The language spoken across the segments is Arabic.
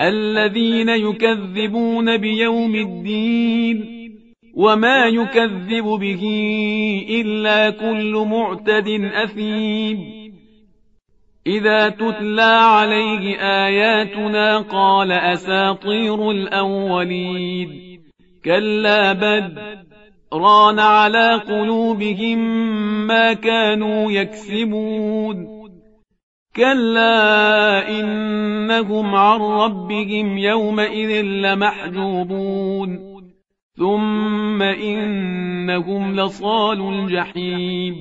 الذين يكذبون بيوم الدين وما يكذب به إلا كل معتد أثيم. إذا تتلى عليه آياتنا قال أساطير الأولين. كلا بل ران على قلوبهم ما كانوا يكسبون. كلا إنهم عن ربهم يومئذ لمحجوبون ثم إنهم لصال الجحيم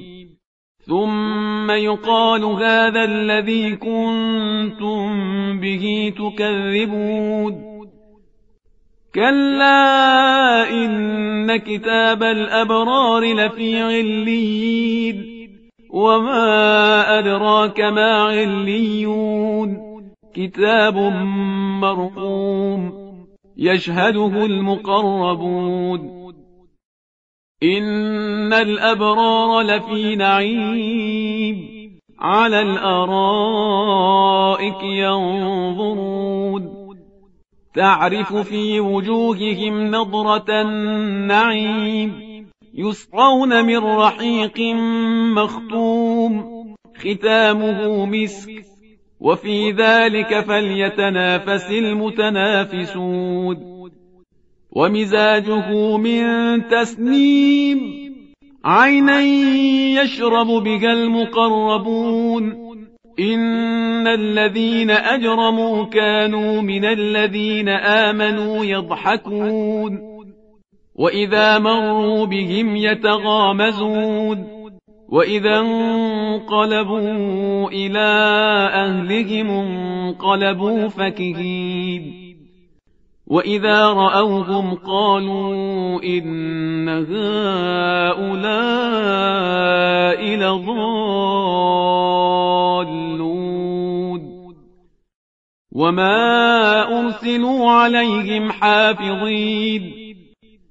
ثم يقال هذا الذي كنتم به تكذبون كلا إن كتاب الأبرار لفي عليين وما أدراك ما عليون كتاب مرقوم يشهده المقربون إن الأبرار لفي نعيم على الأرائك ينظرون تعرف في وجوههم نضرة النعيم يسقون من رحيق مختوم ختامه مسك. وفي ذلك فليتنافس المتنافسون. ومزاجه من تسنيم عينا يشرب بها المقربون. إن الذين أجرموا كانوا من الذين آمنوا يضحكون. وإذا مروا بهم يتغامزون وإذا انقلبوا إلى أهلهم انقلبوا فكهين وإذا رأوهم قالوا إن هؤلاء لضالون وما أرسلوا عليهم حافظين